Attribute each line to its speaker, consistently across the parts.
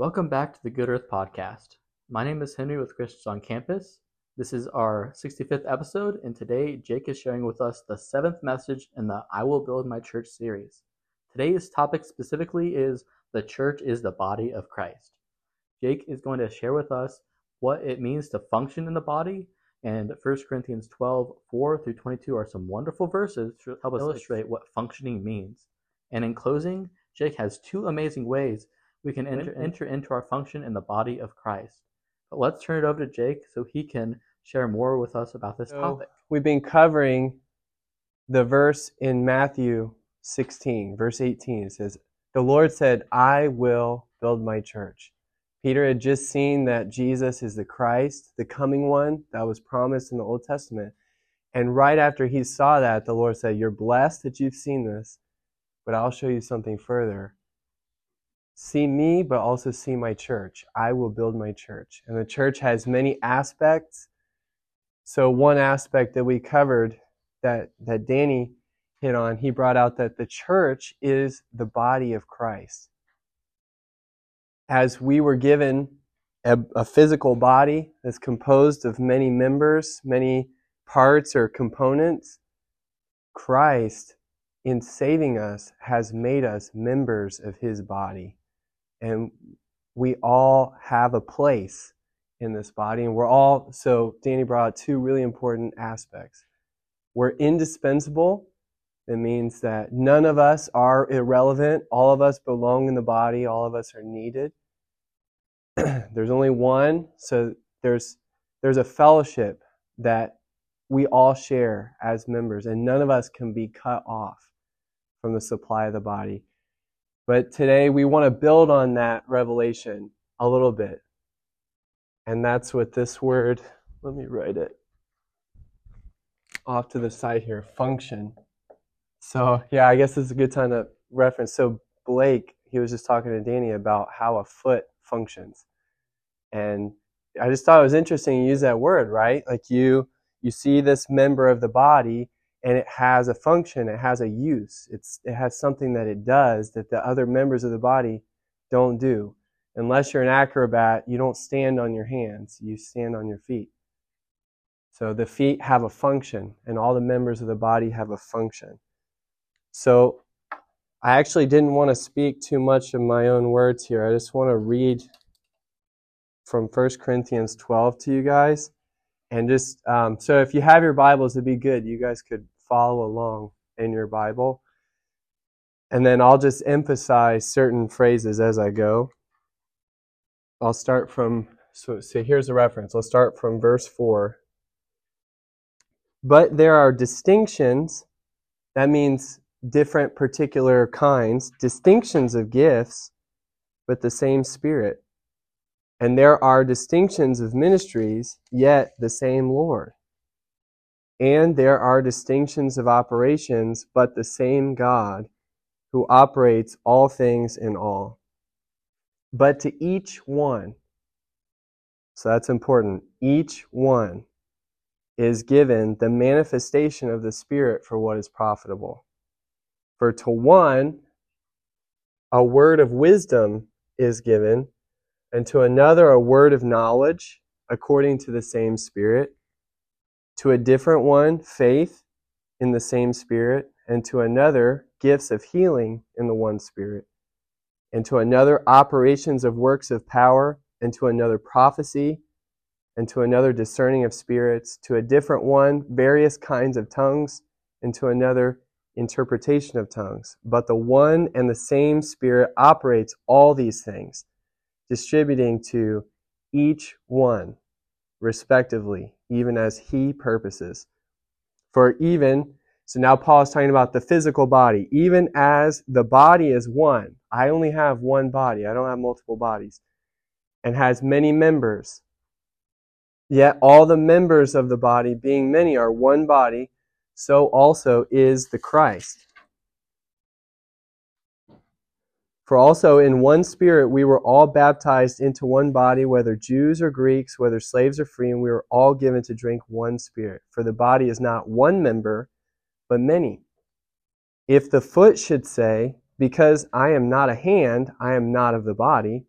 Speaker 1: Welcome back to the Good Earth Podcast. My name is Henry with Christians on Campus. This is our 65th episode, and today Jake is sharing with us the seventh message in the I Will Build My Church series. Today's topic specifically is the church is the body of Christ. Jake is going to share with us what it means to function in the body, and 1 Corinthians 12 4 through 22 are some wonderful verses to help us illustrate what functioning means. And in closing, Jake has two amazing ways we can enter, enter into our function in the body of Christ. But let's turn it over to Jake so he can share more with us about this
Speaker 2: So,
Speaker 1: topic.
Speaker 2: We've been covering the verse in Matthew 16, verse 18. It says, The Lord said, I will build my church. Peter had just seen that Jesus is the Christ, the coming one that was promised in the Old Testament. And right after he saw that, the Lord said, You're blessed that you've seen this, but I'll show you something further. See me, but also see my church. I will build my church. And the church has many aspects. So, one aspect that we covered that, that Danny hit on, he brought out that the church is the body of Christ. As we were given a, a physical body that's composed of many members, many parts or components, Christ, in saving us, has made us members of his body. And we all have a place in this body. And we're all, so Danny brought two really important aspects. We're indispensable. It means that none of us are irrelevant. All of us belong in the body. All of us are needed. there's only one, so there's there's a fellowship that we all share as members, and none of us can be cut off from the supply of the body. But today we want to build on that revelation a little bit. And that's what this word, let me write it off to the side here function. So, yeah, I guess this is a good time to reference. So, Blake, he was just talking to Danny about how a foot functions. And I just thought it was interesting to use that word, right? Like you you see this member of the body and it has a function, it has a use. It's it has something that it does that the other members of the body don't do. Unless you're an acrobat, you don't stand on your hands, you stand on your feet. So the feet have a function, and all the members of the body have a function. So I actually didn't want to speak too much of my own words here. I just want to read from 1 Corinthians 12 to you guys. And just, um, so if you have your Bibles, it'd be good. You guys could follow along in your Bible. And then I'll just emphasize certain phrases as I go. I'll start from, so, so here's a reference. I'll start from verse 4. But there are distinctions, that means different particular kinds, distinctions of gifts, but the same Spirit. And there are distinctions of ministries, yet the same Lord. And there are distinctions of operations, but the same God who operates all things in all. But to each one, so that's important, each one is given the manifestation of the Spirit for what is profitable. For to one, a word of wisdom is given, and to another, a word of knowledge according to the same Spirit. To a different one, faith in the same Spirit, and to another, gifts of healing in the one Spirit, and to another, operations of works of power, and to another, prophecy, and to another, discerning of spirits, to a different one, various kinds of tongues, and to another, interpretation of tongues. But the one and the same Spirit operates all these things, distributing to each one respectively, even as he purposes. For even, so now Paul is talking about the physical body, even as the body is one. I only have one body, I don't have multiple bodies, and has many members. Yet all the members of the body, being many, are one body, so also is the Christ. For also in one spirit we were all baptized into one body, whether Jews or Greeks, whether slaves or free, and we were all given to drink one spirit. For the body is not one member, but many. If the foot should say, Because I am not a hand, I am not of the body,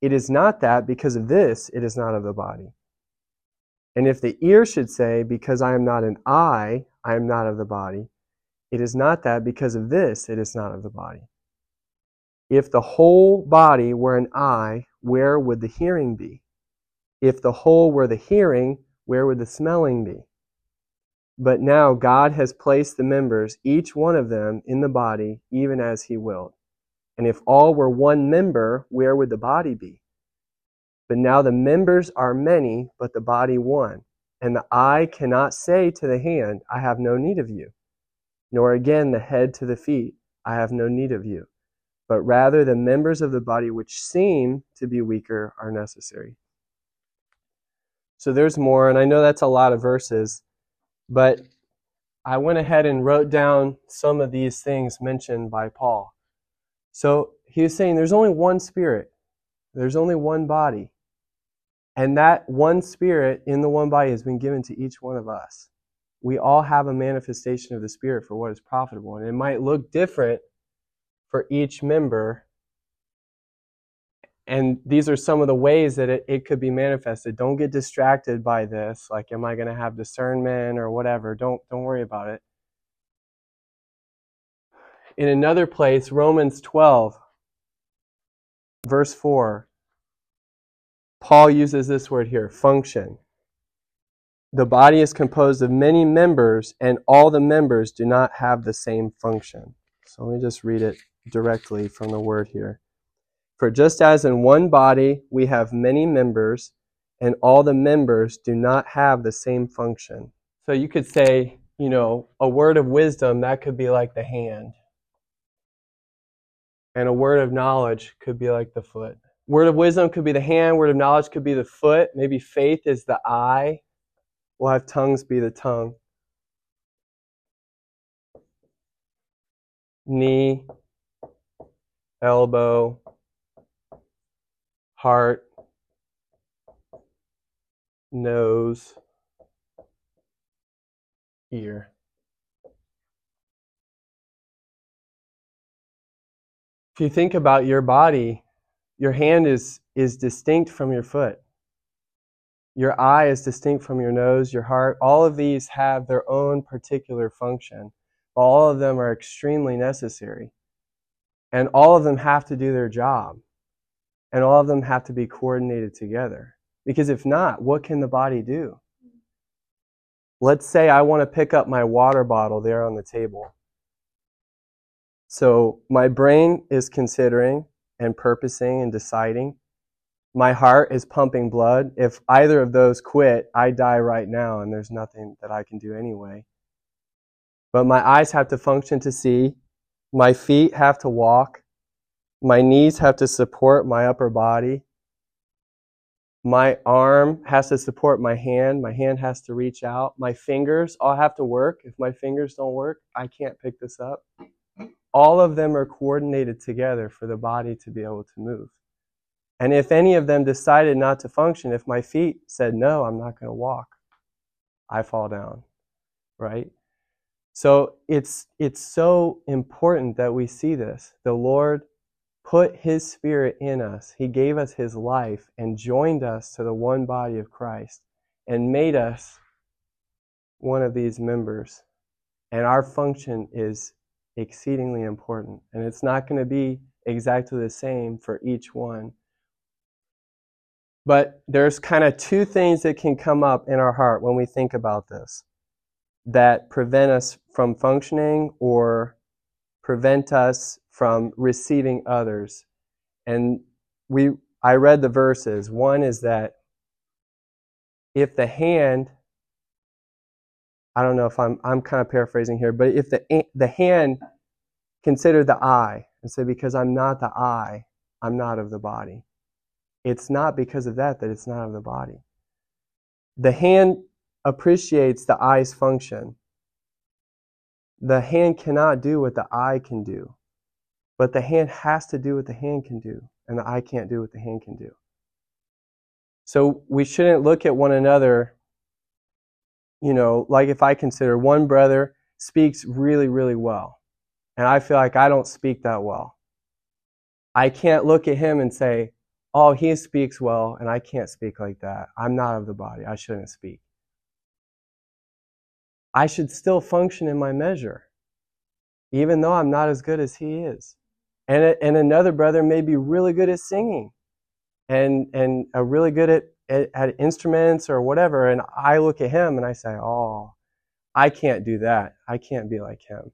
Speaker 2: It is not that because of this it is not of the body. And if the ear should say, Because I am not an eye, I am not of the body, it is not that because of this it is not of the body. If the whole body were an eye, where would the hearing be? If the whole were the hearing, where would the smelling be? But now God has placed the members, each one of them, in the body, even as He willed. And if all were one member, where would the body be? But now the members are many, but the body one. And the eye cannot say to the hand, I have no need of you, nor again the head to the feet, I have no need of you. But rather the members of the body which seem to be weaker are necessary. So there's more, and I know that's a lot of verses, but I went ahead and wrote down some of these things mentioned by Paul. So he was saying there's only one spirit, there's only one body. And that one spirit in the one body has been given to each one of us. We all have a manifestation of the spirit for what is profitable. And it might look different for each member. And these are some of the ways that it, it could be manifested. Don't get distracted by this. Like, am I going to have discernment or whatever? Don't, don't worry about it in another place, Romans 12, verse 4, Paul uses this word here function. The body is composed of many members, and all the members do not have the same function. So let me just read it directly from the word here. For just as in one body we have many members, and all the members do not have the same function. So you could say, you know, a word of wisdom, that could be like the hand. And a word of knowledge could be like the foot. Word of wisdom could be the hand, word of knowledge could be the foot. Maybe faith is the eye. We'll have tongues be the tongue. Knee, elbow, heart, nose, ear. If you think about your body, your hand is, is distinct from your foot. Your eye is distinct from your nose, your heart. All of these have their own particular function. All of them are extremely necessary. And all of them have to do their job. And all of them have to be coordinated together. Because if not, what can the body do? Let's say I want to pick up my water bottle there on the table. So my brain is considering and purposing and deciding. My heart is pumping blood. If either of those quit, I die right now, and there's nothing that I can do anyway. But my eyes have to function to see. My feet have to walk. My knees have to support my upper body. My arm has to support my hand. My hand has to reach out. My fingers all have to work. If my fingers don't work, I can't pick this up all of them are coordinated together for the body to be able to move. And if any of them decided not to function, if my feet said, no, I'm not going to walk, I fall down, right? So it's, it's so important that we see this. The Lord put His Spirit in us, He gave us His life and joined us to the one body of Christ and made us one of these members. And our function is exceedingly important. And it's not going to be exactly the same for each one. But there's kind of two things that can come up in our heart when we think about this that prevent us from functioning or prevent us from receiving others. And we I read the verses. One is that if the hand I don't know if I'm I'm kind of paraphrasing here, but if the the hand considered the eye and say because I'm not the eye, I'm not of the body. It's not because of that that it's not of the body. The hand appreciates the eye's function. The hand cannot do what the eye can do, but the hand has to do what the hand can do, and the eye can't do what the hand can do. So we shouldn't look at one another you know, like if I consider one brother speaks really, really well, and I feel like I don't speak that well, I can't look at him and say, oh, he speaks well, and I can't speak like that. I'm not of the body. I shouldn't speak. I should still function in my measure, even though I'm not as good as he is. And, and another brother may be really good at singing and, and uh, really good at, at, at instruments or whatever. And I look at him and I say, oh, I can't do that. I can't be like him.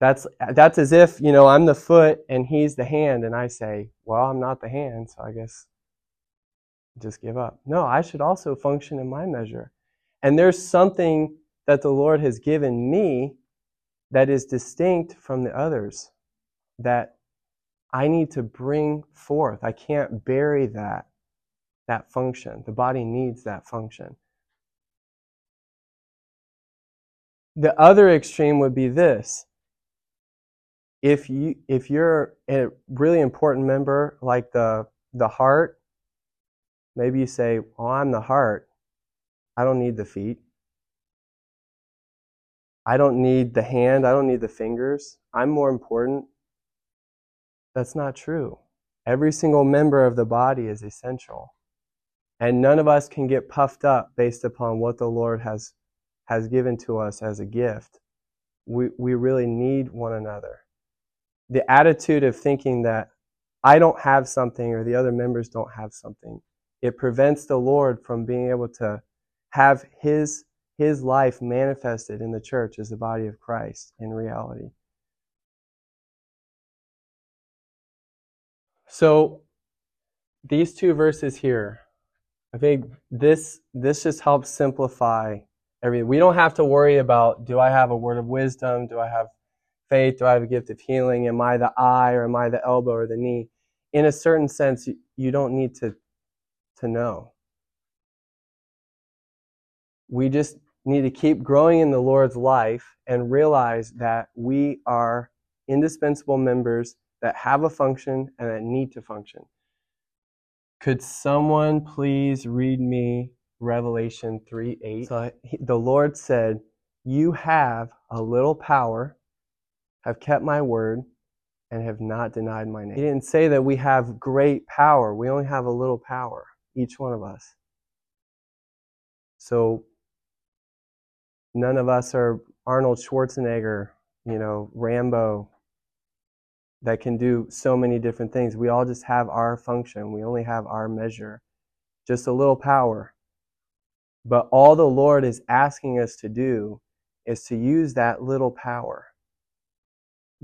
Speaker 2: That's, that's as if, you know, I'm the foot and he's the hand, and I say, well, I'm not the hand, so I guess just give up. No, I should also function in my measure. And there's something that the Lord has given me that is distinct from the others that I need to bring forth. I can't bury that, that function. The body needs that function. The other extreme would be this if you if you're a really important member like the the heart maybe you say oh i'm the heart i don't need the feet i don't need the hand i don't need the fingers. I'm more important. That's not true. Every single member of the body is essential. And none of us can get puffed up based upon what the lord has has given to us as a gift. We, we really need one another. The attitude of thinking that I don't have something or the other members don't have something, it prevents the Lord from being able to have his his life manifested in the church as the body of Christ in reality. So these two verses here, I think this this just helps simplify everything. We don't have to worry about do I have a word of wisdom? Do I have faith? Do I have a gift of healing? Am I the eye or am I the elbow or the knee? In a certain sense, you don't need to, to know. We just need to keep growing in the Lord's life and realize that we are indispensable members that have a function and that need to function. Could someone please read me Revelation 3 8? So the Lord said, You have a little power have kept my word, and have not denied my name. He didn't say that we have great power. We only have a little power, each one of us. So none of us are Arnold Schwarzenegger, you know, Rambo, that can do so many different things. We all just have our function. We only have our measure, just a little power. But all the Lord is asking us to do is to use that little power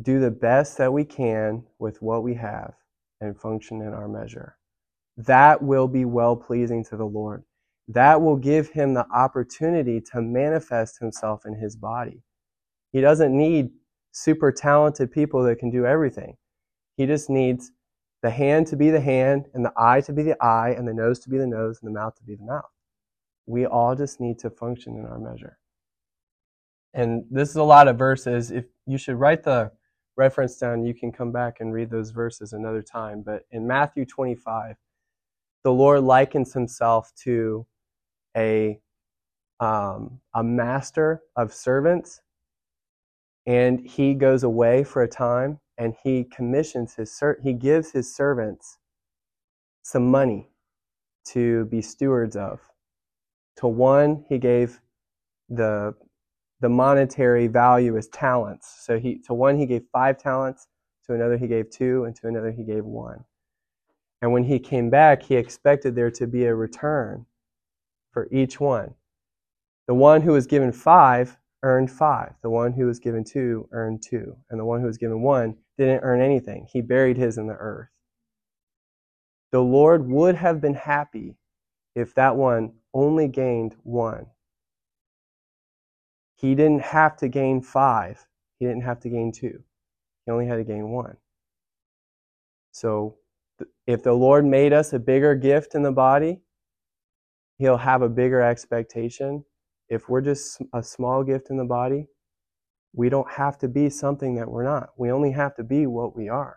Speaker 2: do the best that we can with what we have and function in our measure. That will be well pleasing to the Lord. That will give him the opportunity to manifest himself in his body. He doesn't need super talented people that can do everything. He just needs the hand to be the hand, and the eye to be the eye, and the nose to be the nose, and the mouth to be the mouth. We all just need to function in our measure. And this is a lot of verses. If you should write the reference down, you can come back and read those verses another time. But in Matthew 25, the Lord likens himself to a, um, a master of servants, and he goes away for a time and he commissions his ser- he gives his servants some money to be stewards of. To one, he gave the the monetary value is talents. So he to one he gave five talents, to another he gave two, and to another he gave one. And when he came back, he expected there to be a return for each one. The one who was given five earned five. The one who was given two earned two. And the one who was given one didn't earn anything. He buried his in the earth. The Lord would have been happy if that one only gained one. He didn't have to gain five. He didn't have to gain two. He only had to gain one. So if the Lord made us a bigger gift in the body, He'll have a bigger expectation. If we're just a small gift in the body, we don't have to be something that we're not. We only have to be what we are.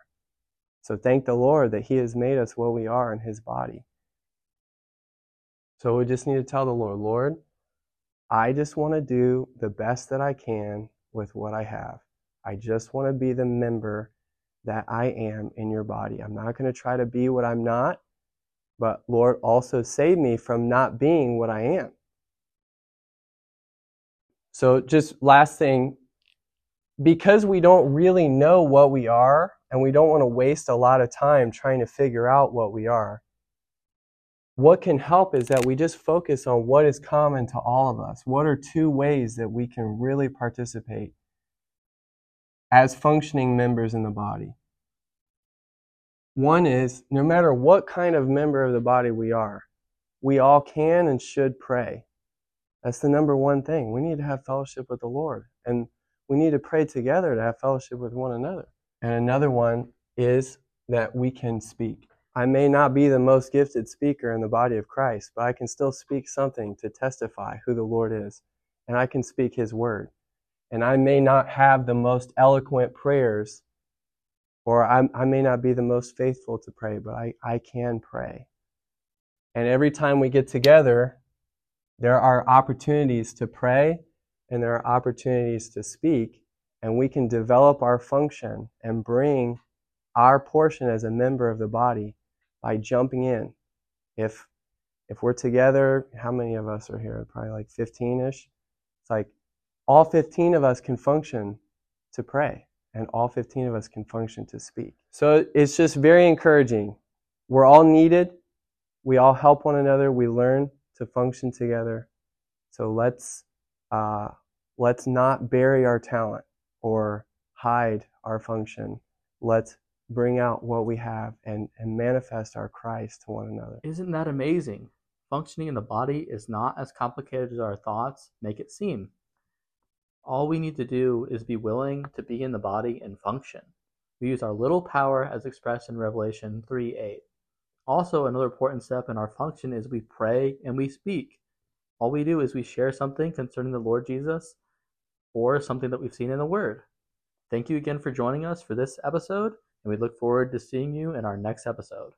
Speaker 2: So thank the Lord that He has made us what we are in His body. So we just need to tell the Lord, Lord, I just want to do the best that I can with what I have. I just want to be the member that I am in your body. I'm not going to try to be what I'm not, but Lord, also save me from not being what I am. So, just last thing, because we don't really know what we are, and we don't want to waste a lot of time trying to figure out what we are, what can help is that we just focus on what is common to all of us. What are two ways that we can really participate as functioning members in the body? One is no matter what kind of member of the body we are, we all can and should pray. That's the number one thing. We need to have fellowship with the Lord. And we need to pray together to have fellowship with one another. And another one is that we can speak. I may not be the most gifted speaker in the body of Christ, but I can still speak something to testify who the Lord is. And I can speak His word. And I may not have the most eloquent prayers, or I, I may not be the most faithful to pray, but I, I can pray. And every time we get together, there are opportunities to pray and there are opportunities to speak, and we can develop our function and bring our portion as a member of the body by jumping in. If if we're together, how many of us are here? Probably like 15ish. It's like all 15 of us can function to pray and all 15 of us can function to speak. So it's just very encouraging. We're all needed. We all help one another. We learn to function together. So let's uh, let's not bury our talent or hide our function. Let's bring out what we have and, and manifest our Christ to one another.
Speaker 1: Isn't that amazing? Functioning in the body is not as complicated as our thoughts make it seem. All we need to do is be willing to be in the body and function. We use our little power as expressed in Revelation 3 8. Also, another important step in our function is we pray and we speak. All we do is we share something concerning the Lord Jesus or something that we've seen in the Word. Thank you again for joining us for this episode and we look forward to seeing you in our next episode.